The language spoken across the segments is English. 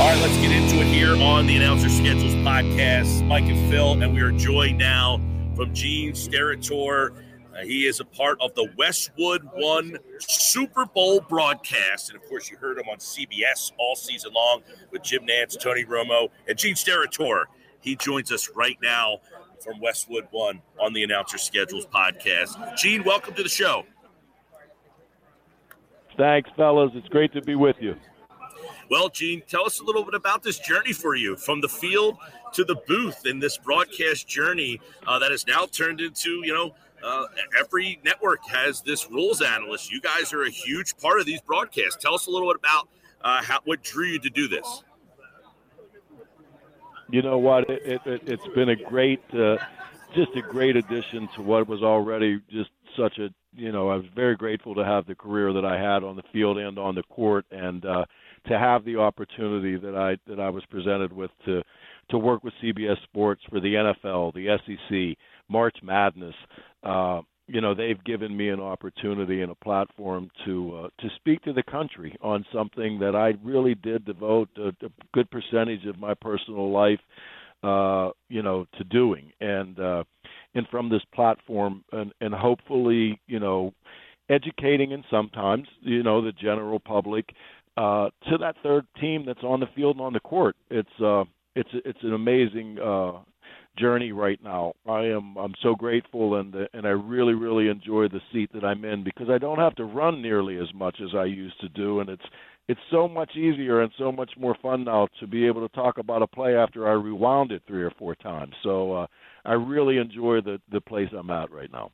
All right, let's get into it here on the Announcer Schedules podcast. Mike and Phil, and we are joined now from Gene Steratore. Uh, he is a part of the Westwood One Super Bowl broadcast. And of course, you heard him on CBS all season long with Jim Nantz, Tony Romo, and Gene Steratore. He joins us right now from Westwood One on the Announcer Schedules podcast. Gene, welcome to the show. Thanks, fellas. It's great to be with you. Well, Gene, tell us a little bit about this journey for you from the field to the booth in this broadcast journey uh, that has now turned into, you know, uh, every network has this rules analyst. You guys are a huge part of these broadcasts. Tell us a little bit about uh, how, what drew you to do this. You know what? It, it, has been a great, uh, just a great addition to what was already just such a, you know, I was very grateful to have the career that I had on the field and on the court. And, uh, to have the opportunity that I that I was presented with to to work with CBS Sports for the NFL, the SEC, March Madness. Uh, you know, they've given me an opportunity and a platform to uh, to speak to the country on something that I really did devote a, a good percentage of my personal life, uh, you know, to doing. And uh, and from this platform, and and hopefully, you know, educating and sometimes, you know, the general public uh, to that third team that's on the field and on the court. It's uh, it's it's an amazing uh, journey right now. I am I'm so grateful and and I really really enjoy the seat that I'm in because I don't have to run nearly as much as I used to do, and it's it's so much easier and so much more fun now to be able to talk about a play after I rewound it three or four times. So uh, I really enjoy the the place I'm at right now.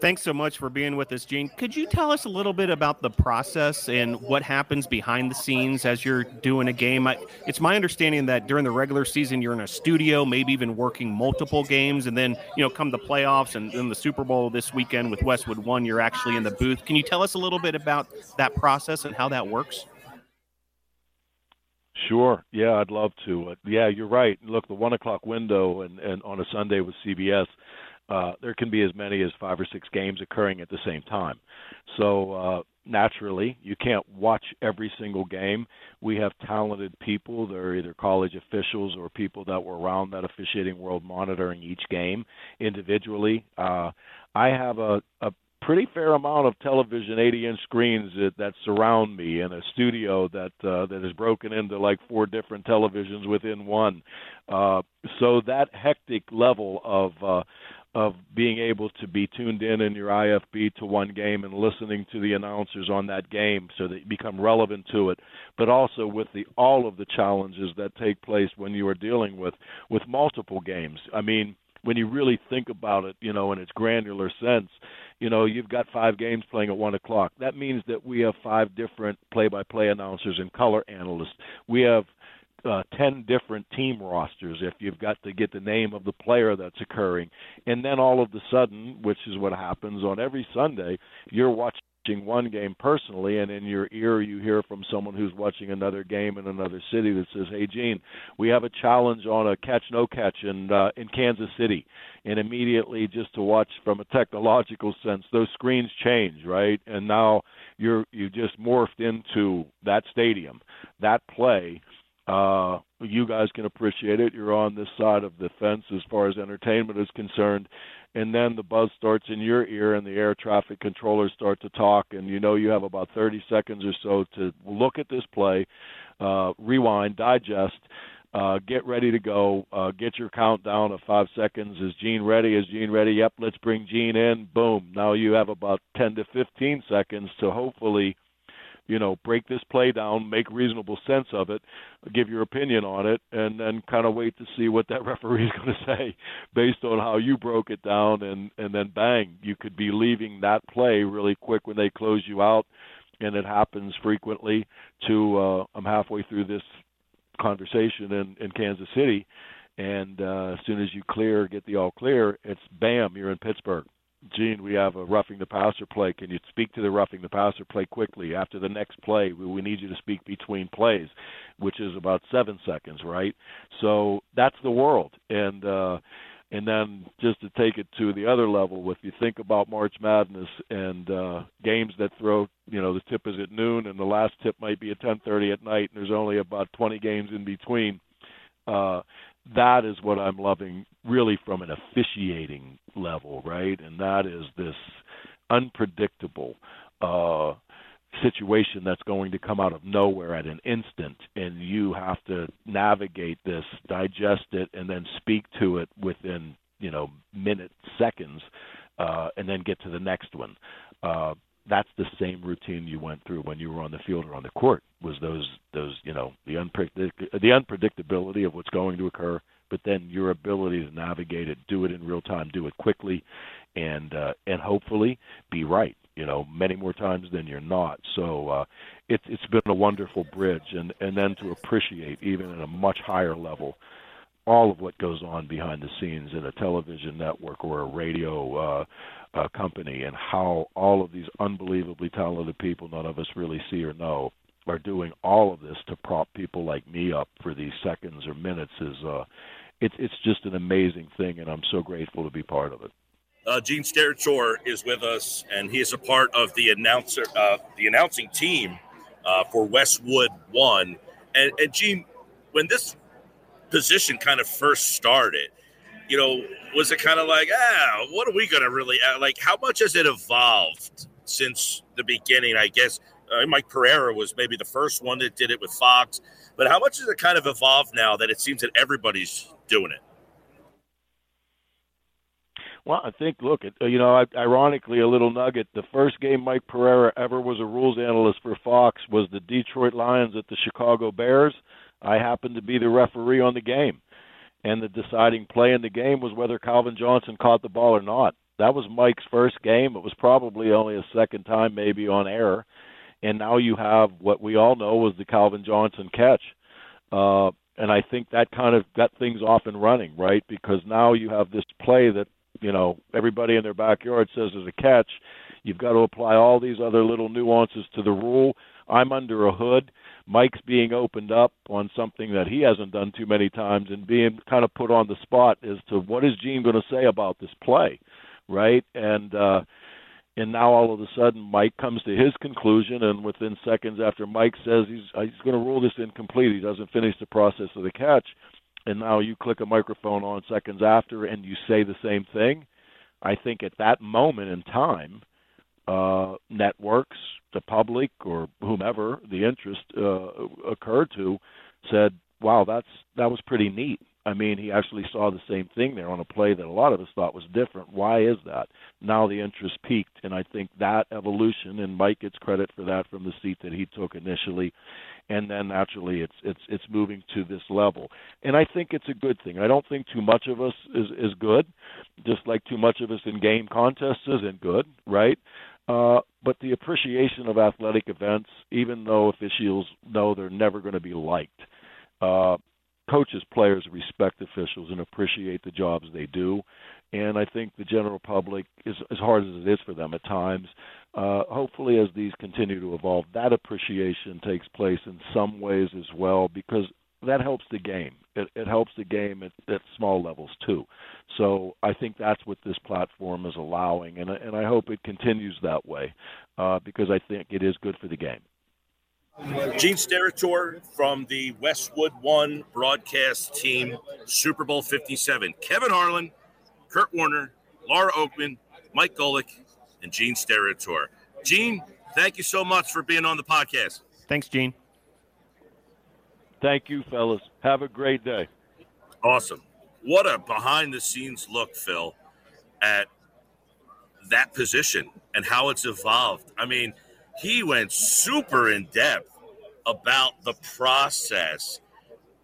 Thanks so much for being with us, Gene. Could you tell us a little bit about the process and what happens behind the scenes as you're doing a game? I, it's my understanding that during the regular season, you're in a studio, maybe even working multiple games, and then you know come the playoffs and then the Super Bowl this weekend with Westwood One, you're actually in the booth. Can you tell us a little bit about that process and how that works? Sure. Yeah, I'd love to. Uh, yeah, you're right. Look, the one o'clock window and, and on a Sunday with CBS uh, there can be as many as five or six games occurring at the same time. So uh, naturally, you can't watch every single game. We have talented people. They're either college officials or people that were around that officiating world monitoring each game individually. Uh, I have a, a pretty fair amount of television 80 inch screens that, that surround me in a studio that uh, that is broken into like four different televisions within one uh, so that hectic level of uh, of being able to be tuned in in your IFB to one game and listening to the announcers on that game so that you become relevant to it, but also with the all of the challenges that take place when you are dealing with with multiple games. I mean, when you really think about it, you know, in its granular sense, you know, you've got five games playing at one o'clock. That means that we have five different play-by-play announcers and color analysts. We have uh, 10 different team rosters if you've got to get the name of the player that's occurring. And then all of a sudden, which is what happens on every Sunday, you're watching one game personally, and in your ear you hear from someone who's watching another game in another city that says, "Hey, Gene, we have a challenge on a catch no catch in uh, in Kansas City," and immediately just to watch from a technological sense, those screens change, right? And now you're you just morphed into that stadium, that play, uh, you guys can appreciate it. You're on this side of the fence as far as entertainment is concerned. And then the buzz starts in your ear, and the air traffic controllers start to talk, and you know you have about 30 seconds or so to look at this play, uh, rewind, digest, uh, get ready to go, uh, get your countdown of five seconds. Is Gene ready? Is Gene ready? Yep, let's bring Gene in. Boom. Now you have about 10 to 15 seconds to hopefully – you know, break this play down, make reasonable sense of it, give your opinion on it, and then kind of wait to see what that referee is going to say based on how you broke it down, and and then bang, you could be leaving that play really quick when they close you out, and it happens frequently. To uh, I'm halfway through this conversation in in Kansas City, and uh, as soon as you clear, get the all clear, it's bam, you're in Pittsburgh. Gene, we have a roughing the passer play. Can you speak to the roughing the passer play quickly? After the next play, we, need you to speak between plays, which is about seven seconds, right? So that's the world, and uh, and then just to take it to the other level, if you think about March Madness and uh, games that throw, you know, the tip is at noon and the last tip might be at 10:30 at night, and there's only about 20 games in between. Uh, that is what I'm loving, really, from an officiating level, right? And that is this unpredictable. Uh, situation that's going to come out of nowhere at an instant and you have to navigate this digest it and then speak to it within you know minutes seconds uh, and then get to the next one uh, that's the same routine you went through when you were on the field or on the court was those those you know the unpredict- the unpredictability of what's going to occur but then your ability to navigate it do it in real time do it quickly and uh, and hopefully be right you know many more times than you're not. So uh it's it's been a wonderful bridge and and then to appreciate even at a much higher level all of what goes on behind the scenes in a television network or a radio uh uh, company and how all of these unbelievably talented people none of us really see or know are doing all of this to prop people like me up for these seconds or minutes is uh it's it's just an amazing thing and I'm so grateful to be part of it. Uh, Gene Steratore is with us, and he is a part of the announcer, uh, the announcing team uh, for Westwood One. And, and Gene, when this position kind of first started, you know, was it kind of like, ah, what are we going to really like? How much has it evolved since the beginning? I guess uh, Mike Pereira was maybe the first one that did it with Fox, but how much has it kind of evolved now that it seems that everybody's doing it? Well, I think, look, you know, ironically, a little nugget. The first game Mike Pereira ever was a rules analyst for Fox was the Detroit Lions at the Chicago Bears. I happened to be the referee on the game, and the deciding play in the game was whether Calvin Johnson caught the ball or not. That was Mike's first game. It was probably only a second time, maybe on air, and now you have what we all know was the Calvin Johnson catch. Uh, and I think that kind of got things off and running, right? Because now you have this play that you know everybody in their backyard says is a catch. You've got to apply all these other little nuances to the rule. I'm under a hood. Mike's being opened up on something that he hasn't done too many times and being kind of put on the spot as to what is Gene going to say about this play, right? And uh and now all of a sudden Mike comes to his conclusion and within seconds after Mike says he's he's going to rule this incomplete, he doesn't finish the process of the catch and now you click a microphone on seconds after and you say the same thing, I think at that moment in time, uh, networks, the public, or whomever the interest uh, occurred to, said, "Wow, that's that was pretty neat." I mean, he actually saw the same thing there on a play that a lot of us thought was different. Why is that? Now the interest peaked, and I think that evolution, and Mike gets credit for that from the seat that he took initially, and then naturally it's it's it's moving to this level and i think it's a good thing i don't think too much of us is is good just like too much of us in game contests isn't good right uh but the appreciation of athletic events even though officials know they're never going to be liked uh coaches players respect officials and appreciate the jobs they do. And I think the general public, is, as hard as it is for them at times, uh, hopefully as these continue to evolve, that appreciation takes place in some ways as well because that helps the game. It, it helps the game at, at small levels too. So I think that's what this platform is allowing, and and I hope it continues that way uh, because I think it is good for the game. Gene Steratore from the Westwood One broadcast team, Super Bowl 57. Kevin Harlan, Kurt Warner, Laura Okmin, Mike Golic, and Gene Steratore. Gene, thank you so much for being on the podcast. Thanks, Gene. Thank you, fellas. Have a great day. Awesome. What a behind the scenes look, Phil, at that position and how it's evolved. I mean, he went super in depth about the process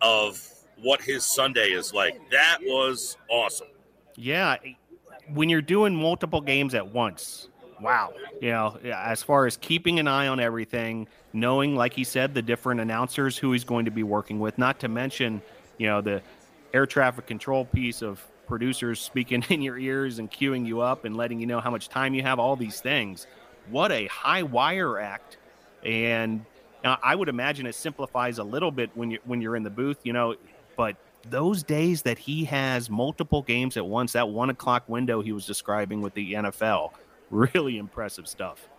of what his Sunday is like. That was awesome. Yeah, when you're doing multiple games at once, wow. You know, as far as keeping an eye on everything, knowing, like he said, the different announcers who he's going to be working with, not to mention, you know, the air traffic control piece of producers speaking in your ears and queuing you up and letting you know how much time you have, all these things. What a high wire act. And uh, I would imagine it simplifies a little bit when you when you're in the booth, you know, but those days that he has multiple games at once, that one o'clock window he was describing with the NFL, really impressive stuff.